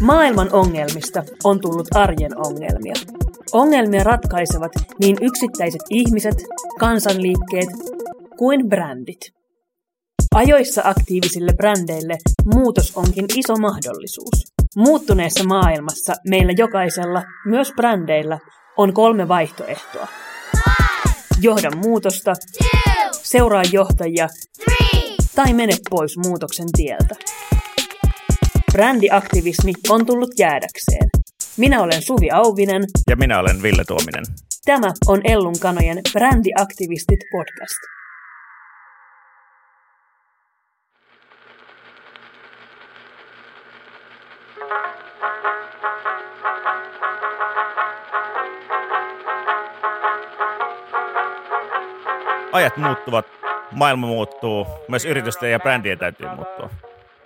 Maailman ongelmista on tullut arjen ongelmia. Ongelmia ratkaisevat niin yksittäiset ihmiset, kansanliikkeet kuin brändit. Ajoissa aktiivisille brändeille muutos onkin iso mahdollisuus. Muuttuneessa maailmassa meillä jokaisella, myös brändeillä, on kolme vaihtoehtoa. Johda muutosta, seuraa johtajia tai mene pois muutoksen tieltä. Brändiaktivismi on tullut jäädäkseen. Minä olen Suvi Auvinen. Ja minä olen Ville Tuominen. Tämä on Ellun kanojen Brändiaktivistit podcast. Ajat muuttuvat, maailma muuttuu, myös yritysten ja brändien täytyy muuttua.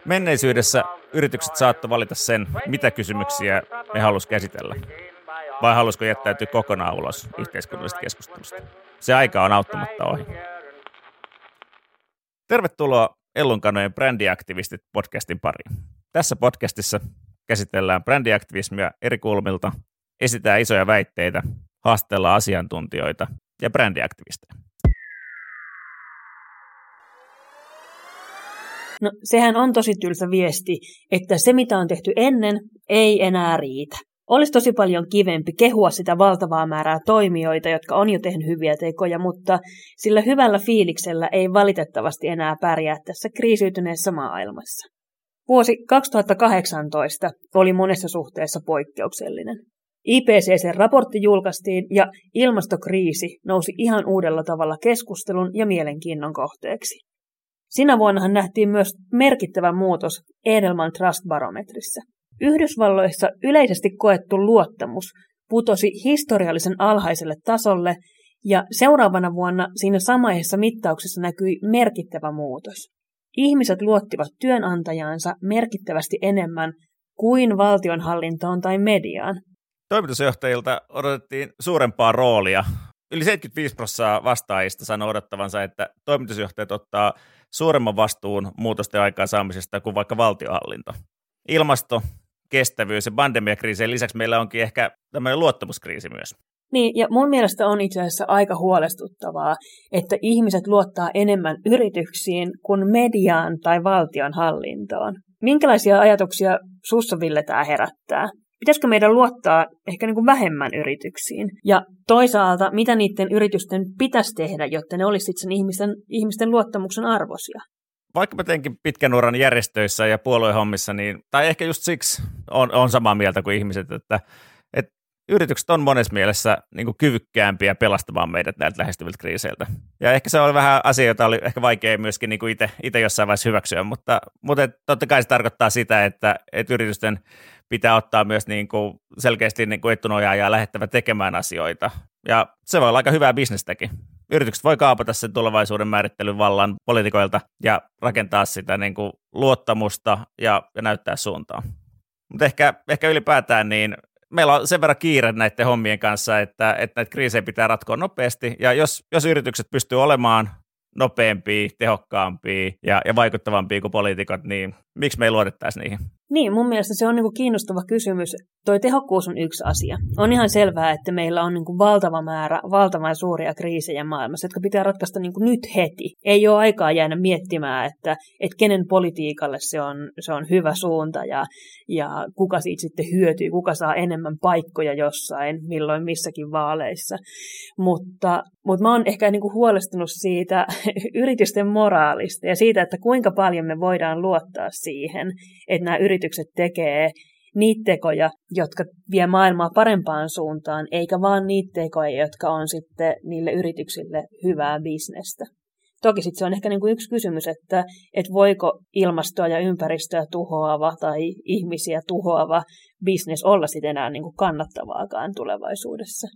Menneisyydessä yritykset saattoi valita sen, mitä kysymyksiä ne halusi käsitellä. Vai halusiko jättäytyä kokonaan ulos yhteiskunnallisesta keskustelusta. Se aika on auttamatta ohi. Tervetuloa Ellunkanojen brändiaktivistit podcastin pariin. Tässä podcastissa käsitellään brändiaktivismia eri kulmilta, esitään isoja väitteitä, haastellaan asiantuntijoita ja brändiaktivisteja. No sehän on tosi tylsä viesti, että se mitä on tehty ennen ei enää riitä. Olisi tosi paljon kivempi kehua sitä valtavaa määrää toimijoita, jotka on jo tehnyt hyviä tekoja, mutta sillä hyvällä fiiliksellä ei valitettavasti enää pärjää tässä kriisiytyneessä maailmassa. Vuosi 2018 oli monessa suhteessa poikkeuksellinen. IPCC-raportti julkaistiin ja ilmastokriisi nousi ihan uudella tavalla keskustelun ja mielenkiinnon kohteeksi. Sinä vuonnahan nähtiin myös merkittävä muutos Edelman Trust-barometrissä. Yhdysvalloissa yleisesti koettu luottamus putosi historiallisen alhaiselle tasolle ja seuraavana vuonna siinä samaisessa mittauksessa näkyi merkittävä muutos. Ihmiset luottivat työnantajaansa merkittävästi enemmän kuin valtionhallintoon tai mediaan. Toimitusjohtajilta odotettiin suurempaa roolia. Yli 75 prosenttia vastaajista sanoi odottavansa, että toimitusjohtajat ottaa suuremman vastuun muutosten aikaansaamisesta kuin vaikka valtiohallinto. Ilmasto, kestävyys ja pandemiakriisien lisäksi meillä onkin ehkä tämmöinen luottamuskriisi myös. Niin, ja mun mielestä on itse asiassa aika huolestuttavaa, että ihmiset luottaa enemmän yrityksiin kuin mediaan tai valtion hallintoon. Minkälaisia ajatuksia sussa, Ville, tämä herättää? Pitäisikö meidän luottaa ehkä niin kuin vähemmän yrityksiin? Ja toisaalta, mitä niiden yritysten pitäisi tehdä, jotta ne olisivat sen ihmisten, ihmisten luottamuksen arvoisia? Vaikka mä teenkin pitkän uran järjestöissä ja puoluehommissa, niin, tai ehkä just siksi on, on samaa mieltä kuin ihmiset, että, että yritykset on monessa mielessä niin kuin kyvykkäämpiä pelastamaan meidät näiltä lähestyviltä kriiseiltä. Ja ehkä se oli vähän asia, jota oli ehkä vaikea myöskin niin kuin itse jossain vaiheessa hyväksyä, mutta, mutta totta kai se tarkoittaa sitä, että, että yritysten pitää ottaa myös niin kuin selkeästi niin kuin etunojaa ja lähettävä tekemään asioita. Ja se voi olla aika hyvää bisnestäkin. Yritykset voi kaapata sen tulevaisuuden määrittelyn vallan poliitikoilta ja rakentaa sitä niin kuin luottamusta ja, ja näyttää suuntaa. Mutta ehkä, ehkä ylipäätään niin meillä on sen verran kiire näiden hommien kanssa, että, että näitä kriisejä pitää ratkoa nopeasti. Ja jos, jos yritykset pystyy olemaan nopeampia, tehokkaampia ja, ja vaikuttavampia kuin poliitikot, niin miksi me ei luotettaisi niihin? Niin, mun mielestä se on niin kuin kiinnostava kysymys. Toi tehokkuus on yksi asia. On ihan selvää, että meillä on niin kuin valtava määrä, valtavan suuria kriisejä maailmassa, jotka pitää ratkaista niin kuin nyt heti. Ei ole aikaa jäädä miettimään, että, että kenen politiikalle se on, se on hyvä suunta ja, ja kuka siitä sitten hyötyy, kuka saa enemmän paikkoja jossain, milloin missäkin vaaleissa. Mutta, mutta mä oon ehkä niin kuin huolestunut siitä yritysten moraalista ja siitä, että kuinka paljon me voidaan luottaa siihen, että nämä yritykset yritykset tekee niitä tekoja, jotka vie maailmaa parempaan suuntaan, eikä vaan niitä tekoja, jotka on sitten niille yrityksille hyvää bisnestä. Toki sitten se on ehkä niin kuin yksi kysymys, että, että voiko ilmastoa ja ympäristöä tuhoava tai ihmisiä tuhoava bisnes olla sitten enää niin kuin kannattavaakaan tulevaisuudessa.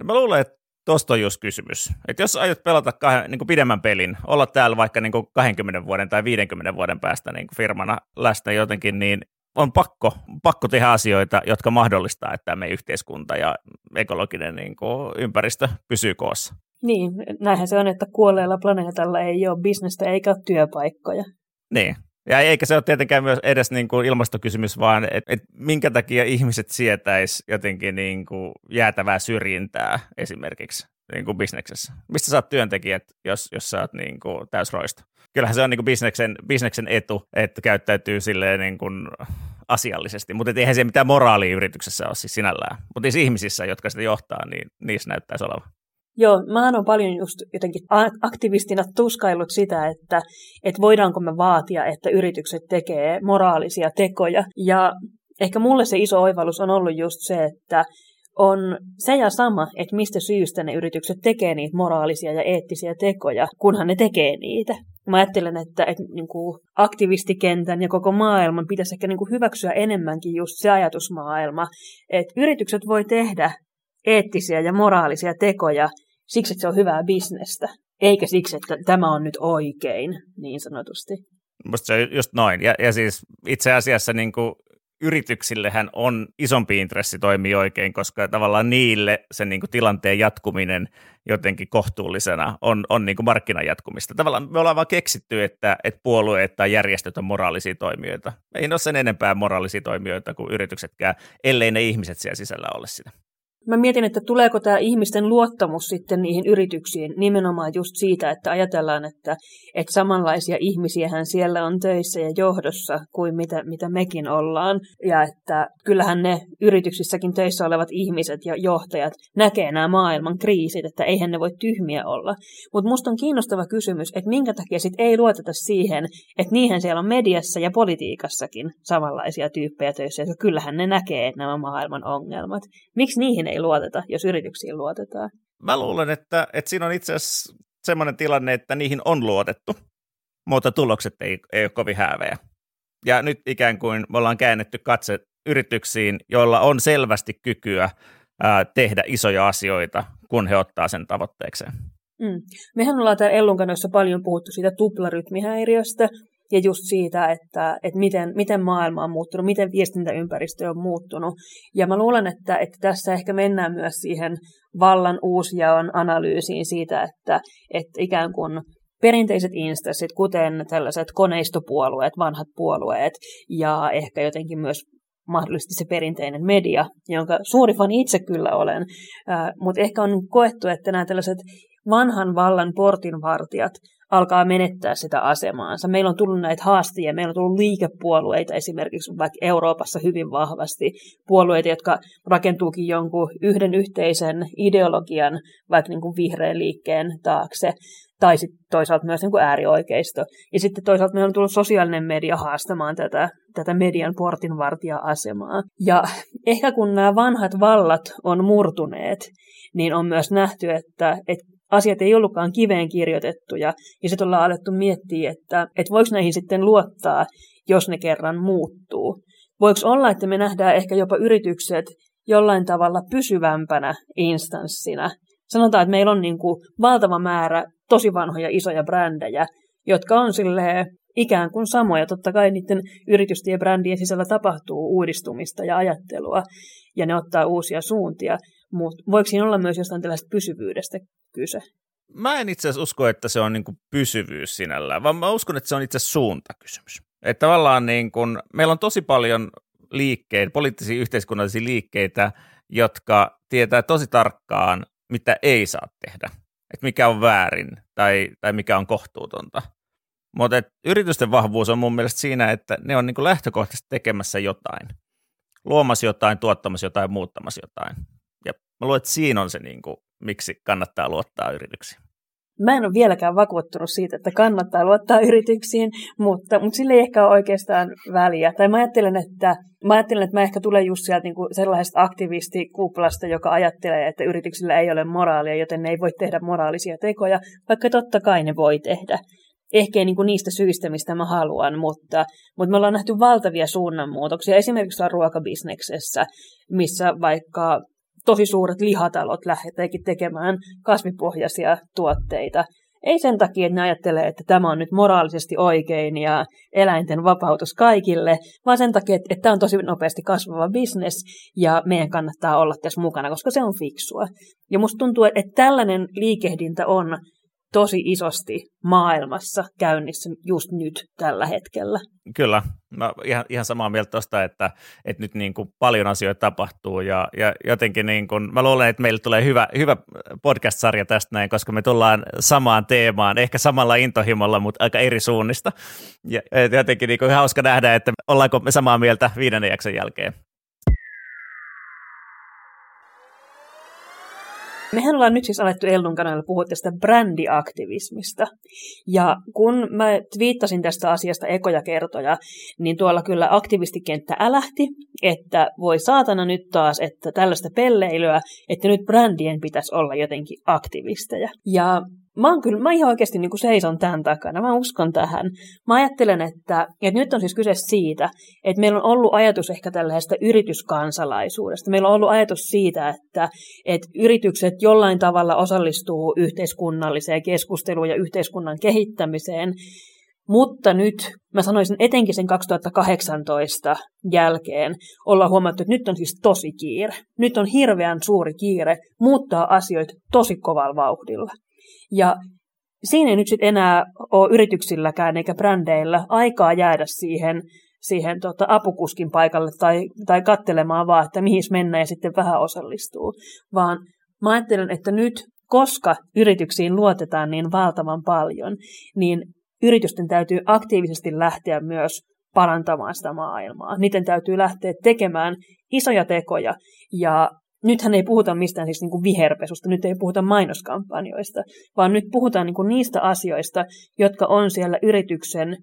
No mä luulen, että Tuosta on just kysymys. Että jos aiot pelata kahden, niin kuin pidemmän pelin, olla täällä vaikka niin kuin 20 vuoden tai 50 vuoden päästä niin kuin firmana läsnä jotenkin, niin on pakko, pakko tehdä asioita, jotka mahdollistaa, että meidän yhteiskunta ja ekologinen niin kuin, ympäristö pysyy koossa. Niin, näinhän se on, että kuolleella planeetalla ei ole bisnestä eikä ole työpaikkoja. Niin, ja eikä se ole tietenkään myös edes niin kuin ilmastokysymys, vaan että et minkä takia ihmiset sietäisi jotenkin niin kuin jäätävää syrjintää esimerkiksi niin kuin bisneksessä. Mistä saat työntekijät, jos, jos sä oot niin kuin täysroista? Kyllähän se on niin kuin bisneksen, bisneksen etu, että käyttäytyy silleen niin kuin asiallisesti, mutta eihän se mitään moraalia yrityksessä ole siis sinällään. Mutta niissä ihmisissä, jotka sitä johtaa, niin niissä näyttäisi olevan. Joo, mä oon paljon just jotenkin aktivistina tuskaillut sitä, että, että voidaanko me vaatia, että yritykset tekee moraalisia tekoja. Ja ehkä mulle se iso oivallus on ollut just se, että on se ja sama, että mistä syystä ne yritykset tekee niitä moraalisia ja eettisiä tekoja, kunhan ne tekee niitä. Mä ajattelen, että, että niin kuin aktivistikentän ja koko maailman pitäisi ehkä niin kuin hyväksyä enemmänkin just se ajatusmaailma, että yritykset voi tehdä eettisiä ja moraalisia tekoja siksi, että se on hyvää bisnestä, eikä siksi, että tämä on nyt oikein, niin sanotusti. Musta se on just noin. Ja, ja siis itse asiassa niin kuin yrityksillehän on isompi intressi toimia oikein, koska tavallaan niille sen niin kuin tilanteen jatkuminen jotenkin kohtuullisena on, on niin kuin markkinan jatkumista. Tavallaan me ollaan vaan keksitty, että, että puolueet tai järjestöt on moraalisia toimijoita. Ei ne ole sen enempää moraalisia toimijoita kuin yrityksetkään, ellei ne ihmiset siellä sisällä ole sitä. Mä mietin, että tuleeko tämä ihmisten luottamus sitten niihin yrityksiin nimenomaan just siitä, että ajatellaan, että, että samanlaisia ihmisiähän siellä on töissä ja johdossa kuin mitä, mitä mekin ollaan. Ja että kyllähän ne yrityksissäkin töissä olevat ihmiset ja johtajat näkee nämä maailman kriisit, että eihän ne voi tyhmiä olla. Mutta musta on kiinnostava kysymys, että minkä takia sitten ei luoteta siihen, että niihin siellä on mediassa ja politiikassakin samanlaisia tyyppejä töissä, että kyllähän ne näkee nämä maailman ongelmat. Miksi niihin ei ei luoteta, jos yrityksiin luotetaan. Mä luulen, että, että siinä on itse asiassa sellainen tilanne, että niihin on luotettu, mutta tulokset ei, ei ole kovin häävejä. Ja nyt ikään kuin me ollaan käännetty katse yrityksiin, joilla on selvästi kykyä ää, tehdä isoja asioita, kun he ottaa sen tavoitteekseen. Mm. Mehän ollaan täällä Ellun kanssa paljon puhuttu siitä tuplarytmihäiriöstä, ja just siitä, että, että miten, miten maailma on muuttunut, miten viestintäympäristö on muuttunut. Ja mä luulen, että, että tässä ehkä mennään myös siihen vallan uusjaon analyysiin siitä, että, että ikään kuin perinteiset instanssit, kuten tällaiset koneistopuolueet, vanhat puolueet ja ehkä jotenkin myös mahdollisesti se perinteinen media, jonka suuri fani itse kyllä olen, mutta ehkä on koettu, että nämä tällaiset vanhan vallan portinvartijat alkaa menettää sitä asemaansa. Meillä on tullut näitä haastajia, meillä on tullut liikepuolueita esimerkiksi vaikka Euroopassa hyvin vahvasti, puolueita, jotka rakentuukin jonkun yhden yhteisen ideologian, vaikka niin kuin vihreän liikkeen taakse, tai sitten toisaalta myös niin kuin äärioikeisto. Ja sitten toisaalta meillä on tullut sosiaalinen media haastamaan tätä, tätä median portinvartija-asemaa. Ja ehkä kun nämä vanhat vallat on murtuneet, niin on myös nähty, että, että asiat ei ollutkaan kiveen kirjoitettuja, ja sitten ollaan alettu miettiä, että, että voiko näihin sitten luottaa, jos ne kerran muuttuu. Voiko olla, että me nähdään ehkä jopa yritykset jollain tavalla pysyvämpänä instanssina. Sanotaan, että meillä on niin kuin valtava määrä tosi vanhoja isoja brändejä, jotka on silleen ikään kuin samoja. Totta kai niiden yritysten ja brändien sisällä tapahtuu uudistumista ja ajattelua, ja ne ottaa uusia suuntia, mutta voiko siinä olla myös jostain tällaista pysyvyydestä kyse? Mä en itse asiassa usko, että se on niin kuin pysyvyys sinällään, vaan mä uskon, että se on itse asiassa suuntakysymys. Että tavallaan niin kuin, meillä on tosi paljon liikkeitä, poliittisia yhteiskunnallisia liikkeitä, jotka tietää tosi tarkkaan, mitä ei saa tehdä. Että mikä on väärin tai, tai mikä on kohtuutonta. Mutta yritysten vahvuus on mun mielestä siinä, että ne on niin lähtökohtaisesti tekemässä jotain. Luomassa jotain, tuottamassa jotain, muuttamassa jotain. Mä luulen, että siinä on se, niin kuin, miksi kannattaa luottaa yrityksiin. Mä en ole vieläkään vakuuttunut siitä, että kannattaa luottaa yrityksiin, mutta, mutta sille ei ehkä ole oikeastaan väliä. Tai mä ajattelen, että mä, ajattelen, että mä ehkä tulen just sieltä niin kuin sellaisesta aktivistikuplasta, joka ajattelee, että yrityksillä ei ole moraalia, joten ne ei voi tehdä moraalisia tekoja, vaikka totta kai ne voi tehdä ehkä ei niin kuin niistä syistä, mistä mä haluan, mutta, mutta me ollaan nähty valtavia suunnanmuutoksia. Esimerkiksi ruokabisneksessä, missä vaikka tosi suuret lihatalot lähdetäänkin tekemään kasvipohjaisia tuotteita, Ei sen takia, että ne ajattelee, että tämä on nyt moraalisesti oikein ja eläinten vapautus kaikille, vaan sen takia, että, että tämä on tosi nopeasti kasvava bisnes ja meidän kannattaa olla tässä mukana, koska se on fiksua. Ja musta tuntuu, että tällainen liikehdintä on tosi isosti maailmassa käynnissä just nyt tällä hetkellä. Kyllä, mä ihan, ihan samaa mieltä tuosta, että, että nyt niin kuin paljon asioita tapahtuu ja, ja jotenkin niin kuin, mä luulen, että meille tulee hyvä, hyvä podcast-sarja tästä näin, koska me tullaan samaan teemaan, ehkä samalla intohimolla, mutta aika eri suunnista. Ja jotenkin niin kuin hauska nähdä, että ollaanko me samaa mieltä viidennen jakson jälkeen. Mehän ollaan nyt siis alettu Eldun kanavalla puhua tästä brändiaktivismista. Ja kun mä viittasin tästä asiasta ekoja kertoja, niin tuolla kyllä aktivistikenttä älähti, että voi saatana nyt taas, että tällaista pelleilyä, että nyt brändien pitäisi olla jotenkin aktivisteja. Ja mä oon kyllä, mä ihan oikeasti niin kuin seison tämän takana, mä uskon tähän. Mä ajattelen, että, että nyt on siis kyse siitä, että meillä on ollut ajatus ehkä tällaisesta yrityskansalaisuudesta. Meillä on ollut ajatus siitä, että, että yritykset jollain tavalla osallistuu yhteiskunnalliseen keskusteluun ja yhteiskunnan kehittämiseen, mutta nyt, mä sanoisin etenkin sen 2018 jälkeen, ollaan huomattu, että nyt on siis tosi kiire. Nyt on hirveän suuri kiire muuttaa asioita tosi kovalla vauhdilla. Ja siinä ei nyt sitten enää ole yrityksilläkään eikä brändeillä aikaa jäädä siihen, siihen tota, apukuskin paikalle tai, tai kattelemaan vaan, että mihin mennään ja sitten vähän osallistuu. Vaan mä ajattelen, että nyt, koska yrityksiin luotetaan niin valtavan paljon, niin yritysten täytyy aktiivisesti lähteä myös parantamaan sitä maailmaa. Niiden täytyy lähteä tekemään isoja tekoja ja nythän ei puhuta mistään siis niin kuin viherpesusta, nyt ei puhuta mainoskampanjoista, vaan nyt puhutaan niin kuin niistä asioista, jotka on siellä yrityksen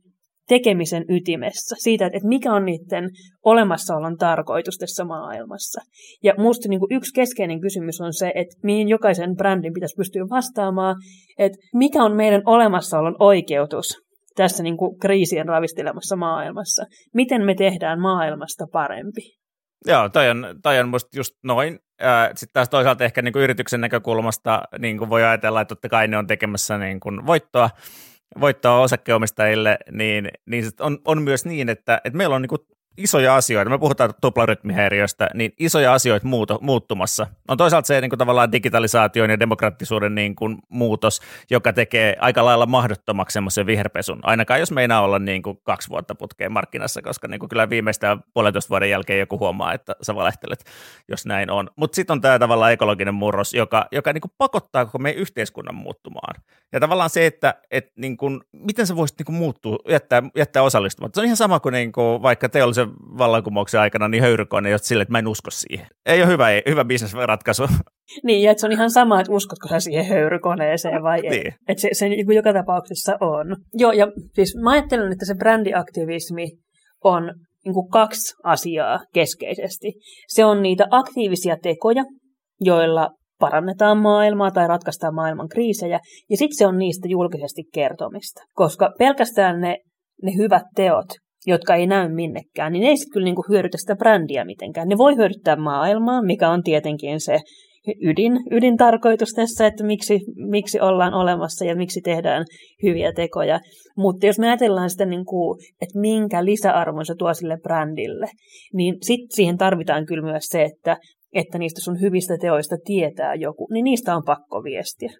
tekemisen ytimessä, siitä, että mikä on niiden olemassaolon tarkoitus tässä maailmassa. Ja minusta niin yksi keskeinen kysymys on se, että mihin jokaisen brändin pitäisi pystyä vastaamaan, että mikä on meidän olemassaolon oikeutus tässä niin kuin kriisien ravistelemassa maailmassa. Miten me tehdään maailmasta parempi? Joo, toi on, toi on musta just noin. Sitten taas toisaalta ehkä niin kuin yrityksen näkökulmasta niin kuin voi ajatella, että totta kai ne on tekemässä niin kuin voittoa, voittoa osakkeenomistajille, niin, niin on, on myös niin, että, että meillä on niin kuin isoja asioita, me puhutaan tuplarytmihäiriöstä, niin isoja asioita muuto, muuttumassa. On toisaalta se niin kuin tavallaan digitalisaation ja demokraattisuuden niin kuin muutos, joka tekee aika lailla mahdottomaksi semmoisen viherpesun, ainakaan jos meinaa olla niin kuin kaksi vuotta putkeen markkinassa, koska niin kuin kyllä viimeistään puolentoista vuoden jälkeen joku huomaa, että sä valehtelet, jos näin on. Mutta sitten on tämä tavallaan ekologinen murros, joka, joka niin kuin pakottaa koko meidän yhteiskunnan muuttumaan. Ja tavallaan se, että et niin kuin, miten sä voisit niin kuin muuttua, jättää, jättää osallistumatta. Se on ihan sama kuin, niin kuin vaikka teollisen toisen vallankumouksen aikana niin höyrykone, jotta sille, että mä en usko siihen. Ei ole hyvä, hyvä bisnesratkaisu. Niin, ja että se on ihan sama, että uskotko sä siihen höyrykoneeseen vai ei. Niin. Että se, se niin joka tapauksessa on. Joo, ja siis mä ajattelen, että se brändiaktivismi on niin kuin kaksi asiaa keskeisesti. Se on niitä aktiivisia tekoja, joilla parannetaan maailmaa tai ratkaistaan maailman kriisejä, ja sitten se on niistä julkisesti kertomista. Koska pelkästään ne, ne hyvät teot jotka ei näy minnekään, niin ei sitten kyllä niinku hyödytä sitä brändiä mitenkään. Ne voi hyödyttää maailmaa, mikä on tietenkin se ydin, ydintarkoitus tässä, että miksi, miksi ollaan olemassa ja miksi tehdään hyviä tekoja. Mutta jos me ajatellaan sitä, niin kuin, että minkä lisäarvon se tuo sille brändille, niin sitten siihen tarvitaan kyllä myös se, että, että niistä sun hyvistä teoista tietää joku, niin niistä on pakko viestiä.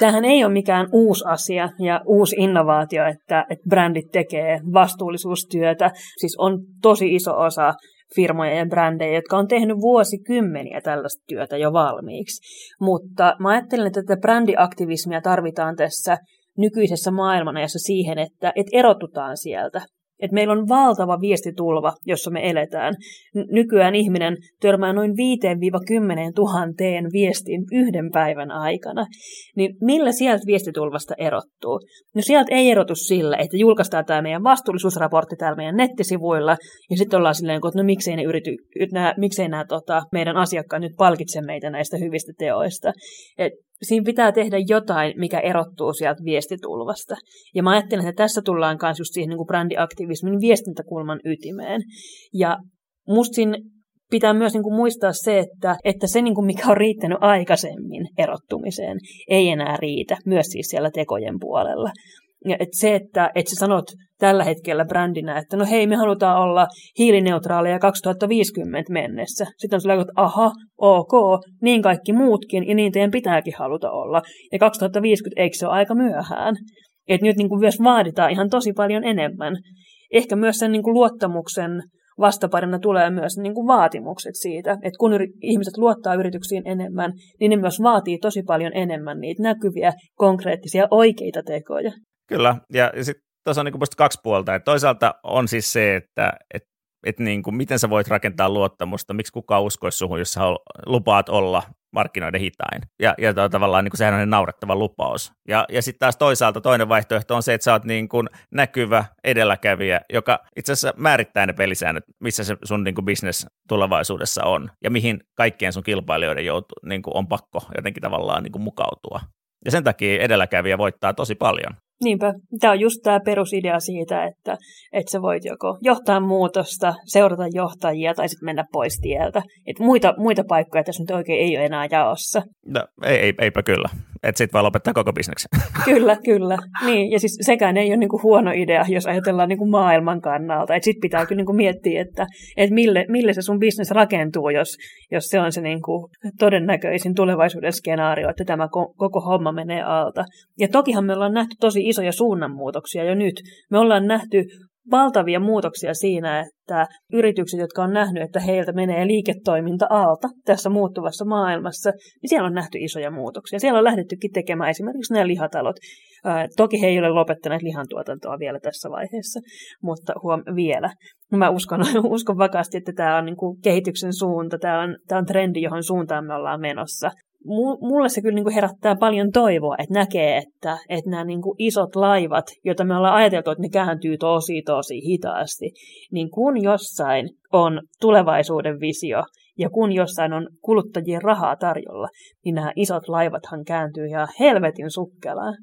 Tämähän ei ole mikään uusi asia ja uusi innovaatio, että, että brändit tekee vastuullisuustyötä. Siis on tosi iso osa firmoja ja brändejä, jotka on tehnyt vuosikymmeniä tällaista työtä jo valmiiksi. Mutta mä ajattelen, että tätä brändiaktivismia tarvitaan tässä nykyisessä maailmanajassa siihen, että, että erotutaan sieltä että meillä on valtava viestitulva, jossa me eletään. Nykyään ihminen törmää noin 5-10 tuhanteen viestiin yhden päivän aikana. Niin millä sieltä viestitulvasta erottuu? No sieltä ei erotu sillä, että julkaistaan tämä meidän vastuullisuusraportti täällä meidän nettisivuilla, ja sitten ollaan silleen, että no miksei, ne yrity, nää, miksei nämä tota, meidän asiakkaat nyt palkitse meitä näistä hyvistä teoista. Et siinä pitää tehdä jotain, mikä erottuu sieltä viestitulvasta. Ja mä ajattelen, että tässä tullaan myös just siihen niin kuin brändiaktivismin viestintäkulman ytimeen. Ja musta siinä pitää myös niin kuin muistaa se, että, että se niin kuin mikä on riittänyt aikaisemmin erottumiseen, ei enää riitä, myös siis siellä tekojen puolella. Ja et se, että et sä sanot tällä hetkellä brändinä, että no hei, me halutaan olla hiilineutraaleja 2050 mennessä. Sitten on sillä että aha, ok, niin kaikki muutkin, ja niin teidän pitääkin haluta olla. Ja 2050, eikö se ole aika myöhään? Että nyt niin kuin myös vaaditaan ihan tosi paljon enemmän. Ehkä myös sen niin kuin luottamuksen vastaparina tulee myös niin kuin vaatimukset siitä, että kun ihmiset luottaa yrityksiin enemmän, niin ne myös vaatii tosi paljon enemmän niitä näkyviä, konkreettisia, oikeita tekoja. Kyllä, ja sitten tuossa on niin kaksi puolta. Et toisaalta on siis se, että et, et niin kuin, miten sä voit rakentaa luottamusta, miksi kukaan uskoisi suhun, jos sä lupaat olla markkinoiden hitain. Ja, ja tavallaan niin kuin, sehän on naurettava lupaus. Ja, ja sitten taas toisaalta toinen vaihtoehto on se, että sä oot niin kuin näkyvä edelläkävijä, joka itse asiassa määrittää ne pelisäännöt, missä se sun niin kuin business tulevaisuudessa on ja mihin kaikkien sun kilpailijoiden joutuu, niin kuin on pakko jotenkin tavallaan niin kuin mukautua. Ja sen takia edelläkävijä voittaa tosi paljon. Niinpä. Tämä on just tämä perusidea siitä, että, että sä voit joko johtaa muutosta, seurata johtajia tai sitten mennä pois tieltä. Et muita, muita paikkoja tässä nyt oikein ei ole enää jaossa. No, ei, ei, eipä kyllä. Että sitten voi lopettaa koko bisneksen. Kyllä, kyllä. Niin, ja siis sekään ei ole niinku huono idea, jos ajatellaan niinku maailman kannalta. Sitten pitää kyllä niinku miettiä, että et mille, mille se sun bisnes rakentuu, jos, jos se on se niinku todennäköisin tulevaisuuden skenaario, että tämä koko homma menee alta. Ja tokihan me ollaan nähty tosi isoja suunnanmuutoksia jo nyt. Me ollaan nähty valtavia muutoksia siinä, että yritykset, jotka on nähnyt, että heiltä menee liiketoiminta alta tässä muuttuvassa maailmassa, niin siellä on nähty isoja muutoksia. Siellä on lähdettykin tekemään esimerkiksi nämä lihatalot. toki he ei ole lopettaneet lihantuotantoa vielä tässä vaiheessa, mutta huom, vielä. Mä uskon, uskon vakaasti, että tämä on niin kuin kehityksen suunta, tämä on, tämä on trendi, johon suuntaan me ollaan menossa mulle se kyllä niin kuin herättää paljon toivoa, että näkee, että, että nämä niin kuin isot laivat, joita me ollaan ajateltu, että ne kääntyy tosi tosi hitaasti, niin kun jossain on tulevaisuuden visio ja kun jossain on kuluttajien rahaa tarjolla, niin nämä isot laivathan kääntyy ihan helvetin sukkelaan.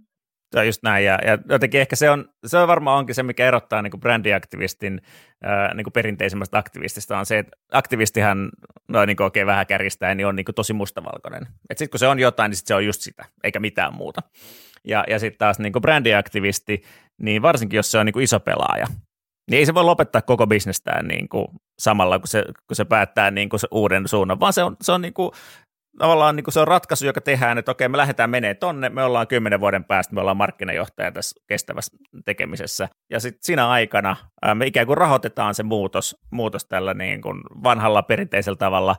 Se on just näin, ja, ja jotenkin ehkä se on, se on varmaan onkin se, mikä erottaa niin kuin brändiaktivistin niin kuin perinteisemmästä aktivistista, on se, että aktivistihan noin niin oikein vähän kärjistäen niin on niin kuin tosi mustavalkoinen. Että sitten kun se on jotain, niin sit se on just sitä, eikä mitään muuta. Ja, ja sitten taas niin kuin brändiaktivisti, niin varsinkin jos se on niin kuin iso pelaaja, niin ei se voi lopettaa koko bisnestään niin kuin samalla, kun se, kun se päättää niin kuin se uuden suunnan, vaan se on, se on niin kuin tavallaan niin kuin se on ratkaisu, joka tehdään, että okei, me lähdetään menee tonne, me ollaan kymmenen vuoden päästä, me ollaan markkinajohtaja tässä kestävässä tekemisessä. Ja sitten siinä aikana me ikään kuin rahoitetaan se muutos, muutos tällä niin kuin vanhalla perinteisellä tavalla.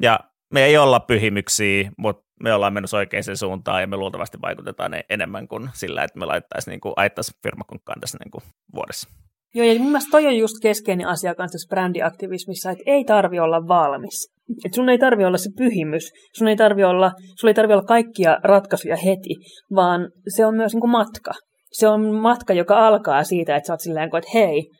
Ja me ei olla pyhimyksiä, mutta me ollaan menossa oikeaan suuntaan ja me luultavasti vaikutetaan enemmän kuin sillä, että me laittaisiin niin kuin, firmakunkkaan tässä niin kuin vuodessa. Joo, ja mun mielestä toi on just keskeinen asia kanssa tässä brändiaktivismissa, että ei tarvi olla valmis. Et sun ei tarvi olla se pyhimys, sun ei tarvi olla, sun ei tarvi olla kaikkia ratkaisuja heti, vaan se on myös niin kuin matka. Se on matka, joka alkaa siitä, että sä oot silleen, että hei,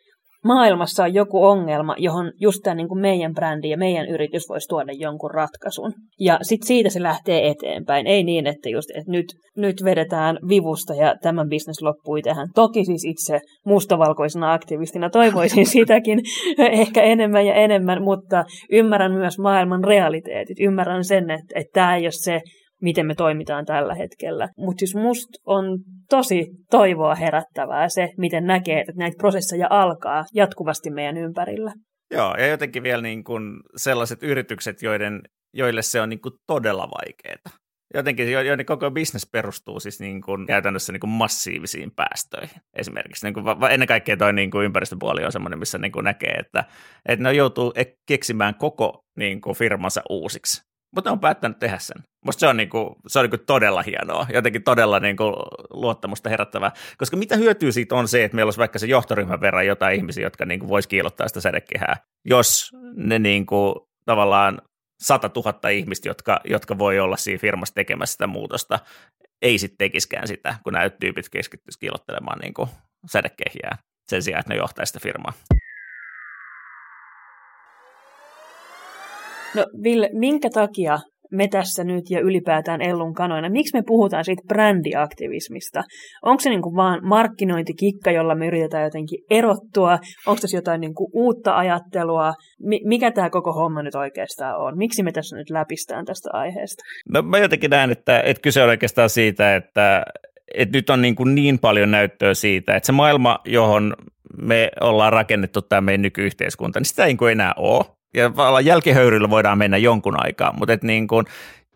maailmassa on joku ongelma, johon just tämä niin kuin meidän brändi ja meidän yritys voisi tuoda jonkun ratkaisun. Ja sitten siitä se lähtee eteenpäin. Ei niin, että just että nyt, nyt vedetään vivusta ja tämän bisnes loppui tähän. Toki siis itse mustavalkoisena aktivistina toivoisin sitäkin ehkä enemmän ja enemmän, mutta ymmärrän myös maailman realiteetit. Ymmärrän sen, että, että tämä ei ole se miten me toimitaan tällä hetkellä. Mutta siis musta on tosi toivoa herättävää se, miten näkee, että näitä prosesseja alkaa jatkuvasti meidän ympärillä. Joo, ja jotenkin vielä niin kuin sellaiset yritykset, joiden, joille se on niin kuin todella vaikeaa. Jotenkin joiden koko bisnes perustuu siis niin kuin käytännössä niin kuin massiivisiin päästöihin esimerkiksi. Niin kuin, ennen kaikkea tuo niin ympäristöpuoli on sellainen, missä niin kuin näkee, että, että ne joutuu keksimään koko niin kuin firmansa uusiksi mutta on päättänyt tehdä sen. Musta se on, niinku, se on niinku todella hienoa, jotenkin todella niinku luottamusta herättävää. Koska mitä hyötyä siitä on se, että meillä olisi vaikka se johtoryhmän verran jotain ihmisiä, jotka niinku voisi kiilottaa sitä sädekehää, jos ne niinku, tavallaan 100 000 ihmistä, jotka, jotka voi olla siinä firmassa tekemässä sitä muutosta, ei sitten tekiskään sitä, kun nämä tyypit keskittyisi kiilottelemaan niinku sädekehiä sen sijaan, että ne johtaisi sitä firmaa. No Ville, minkä takia me tässä nyt ja ylipäätään Ellun kanoina, miksi me puhutaan siitä brändiaktivismista? Onko se niin kuin vaan markkinointikikka, jolla me yritetään jotenkin erottua? Onko tässä jotain niin kuin uutta ajattelua? mikä tämä koko homma nyt oikeastaan on? Miksi me tässä nyt läpistään tästä aiheesta? No mä jotenkin näen, että, että kyse on oikeastaan siitä, että, että nyt on niin, kuin niin paljon näyttöä siitä, että se maailma, johon me ollaan rakennettu tämä meidän nykyyhteiskunta, niin sitä ei niin enää ole. Ja jälkihöyryllä voidaan mennä jonkun aikaa, mutta että niin kuin,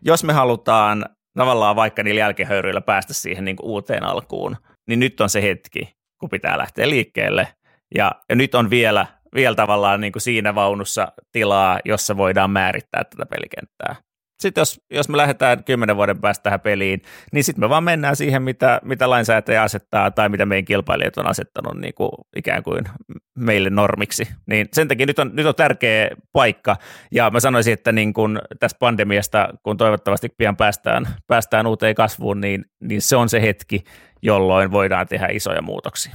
jos me halutaan tavallaan vaikka niillä jälkihöyryillä päästä siihen niin kuin uuteen alkuun, niin nyt on se hetki, kun pitää lähteä liikkeelle. Ja, ja nyt on vielä, vielä tavallaan niin kuin siinä vaunussa tilaa, jossa voidaan määrittää tätä pelikenttää sitten jos, jos me lähdetään kymmenen vuoden päästä tähän peliin, niin sitten me vaan mennään siihen, mitä, mitä lainsäätäjä asettaa tai mitä meidän kilpailijat on asettanut niin kuin ikään kuin meille normiksi. Niin sen takia nyt on, nyt on tärkeä paikka, ja mä sanoisin, että niin kun tästä pandemiasta, kun toivottavasti pian päästään, päästään uuteen kasvuun, niin, niin se on se hetki, jolloin voidaan tehdä isoja muutoksia.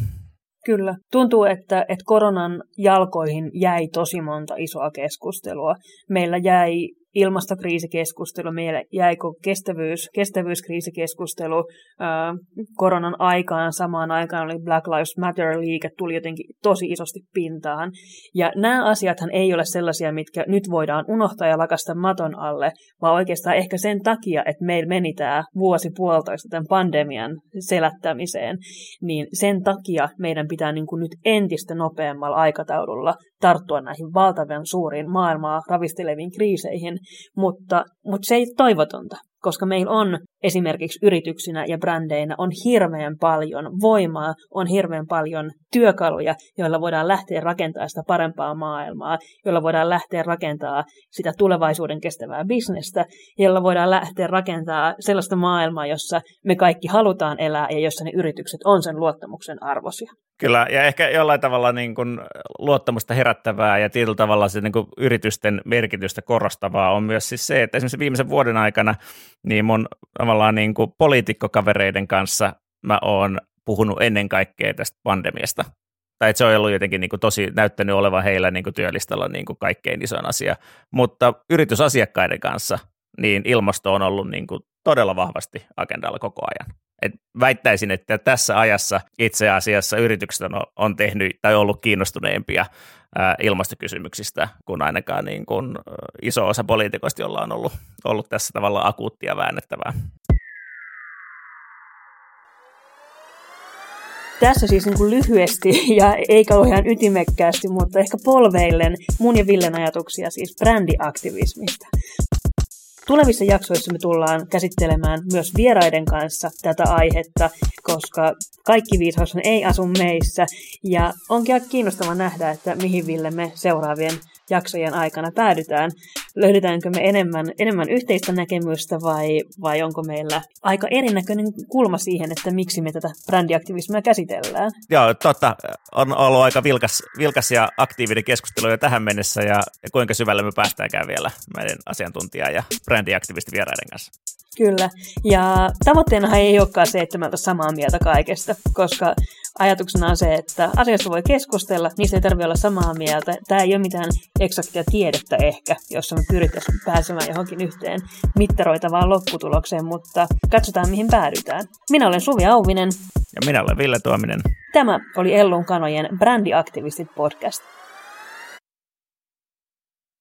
Kyllä. Tuntuu, että, että koronan jalkoihin jäi tosi monta isoa keskustelua. Meillä jäi ilmastokriisikeskustelu, meillä jäikö kestävyys, kestävyyskriisikeskustelu ää, koronan aikaan, samaan aikaan oli Black Lives Matter-liike, tuli jotenkin tosi isosti pintaan. Ja nämä asiathan ei ole sellaisia, mitkä nyt voidaan unohtaa ja lakasta maton alle, vaan oikeastaan ehkä sen takia, että meillä meni tämä vuosi puolitoista tämän pandemian selättämiseen, niin sen takia meidän pitää niin kuin nyt entistä nopeammalla aikataululla tarttua näihin valtavan suuriin maailmaa ravisteleviin kriiseihin, mutta, mutta se ei toivotonta koska meillä on esimerkiksi yrityksinä ja brändeinä on hirveän paljon voimaa, on hirveän paljon työkaluja, joilla voidaan lähteä rakentamaan sitä parempaa maailmaa, joilla voidaan lähteä rakentamaan sitä tulevaisuuden kestävää bisnestä, jolla voidaan lähteä rakentamaan sellaista maailmaa, jossa me kaikki halutaan elää ja jossa ne yritykset on sen luottamuksen arvoisia. Kyllä, ja ehkä jollain tavalla niin kuin luottamusta herättävää ja tietyllä tavalla se niin kuin yritysten merkitystä korostavaa on myös siis se, että esimerkiksi viimeisen vuoden aikana niin mun tavallaan niin kuin poliitikkokavereiden kanssa mä oon puhunut ennen kaikkea tästä pandemiasta. Tai että se on ollut jotenkin niin kuin tosi näyttänyt olevan heillä niin kuin työlistalla niin kuin kaikkein isoin asia. Mutta yritysasiakkaiden kanssa niin ilmasto on ollut niin kuin todella vahvasti agendalla koko ajan. Et väittäisin, että tässä ajassa itse asiassa yritykset on, on tehnyt tai ollut kiinnostuneempia ää, ilmastokysymyksistä kuin ainakaan niin kuin iso osa poliitikoista, jolla on ollut, ollut tässä tavalla akuuttia väännettävää. Tässä siis niin kuin lyhyesti ja ei kauhean ytimekkäästi, mutta ehkä polveillen mun ja Villen ajatuksia siis brändiaktivismista. Tulevissa jaksoissa me tullaan käsittelemään myös vieraiden kanssa tätä aihetta, koska kaikki viisaus ei asu meissä. Ja onkin aika kiinnostava nähdä, että mihin Ville me seuraavien jaksojen aikana päädytään. Löydetäänkö me enemmän, enemmän yhteistä näkemystä vai, vai onko meillä aika erinäköinen kulma siihen, että miksi me tätä brändiaktivismia käsitellään? Joo, totta. On ollut aika vilkas, vilkas ja aktiivinen keskustelu jo tähän mennessä ja, kuinka syvälle me päästäänkään vielä meidän asiantuntija- ja brändiaktivistivieraiden kanssa. Kyllä, ja tavoitteenahan ei olekaan se, että me samaa mieltä kaikesta, koska ajatuksena on se, että asiasta voi keskustella, niistä ei tarvitse olla samaa mieltä. Tämä ei ole mitään eksaktia tiedettä ehkä, jossa me pyrittäisiin pääsemään johonkin yhteen mittaroitavaan lopputulokseen, mutta katsotaan mihin päädytään. Minä olen Suvi Auvinen. Ja minä olen Ville Tuominen. Tämä oli Ellun kanojen Brändiaktivistit podcast.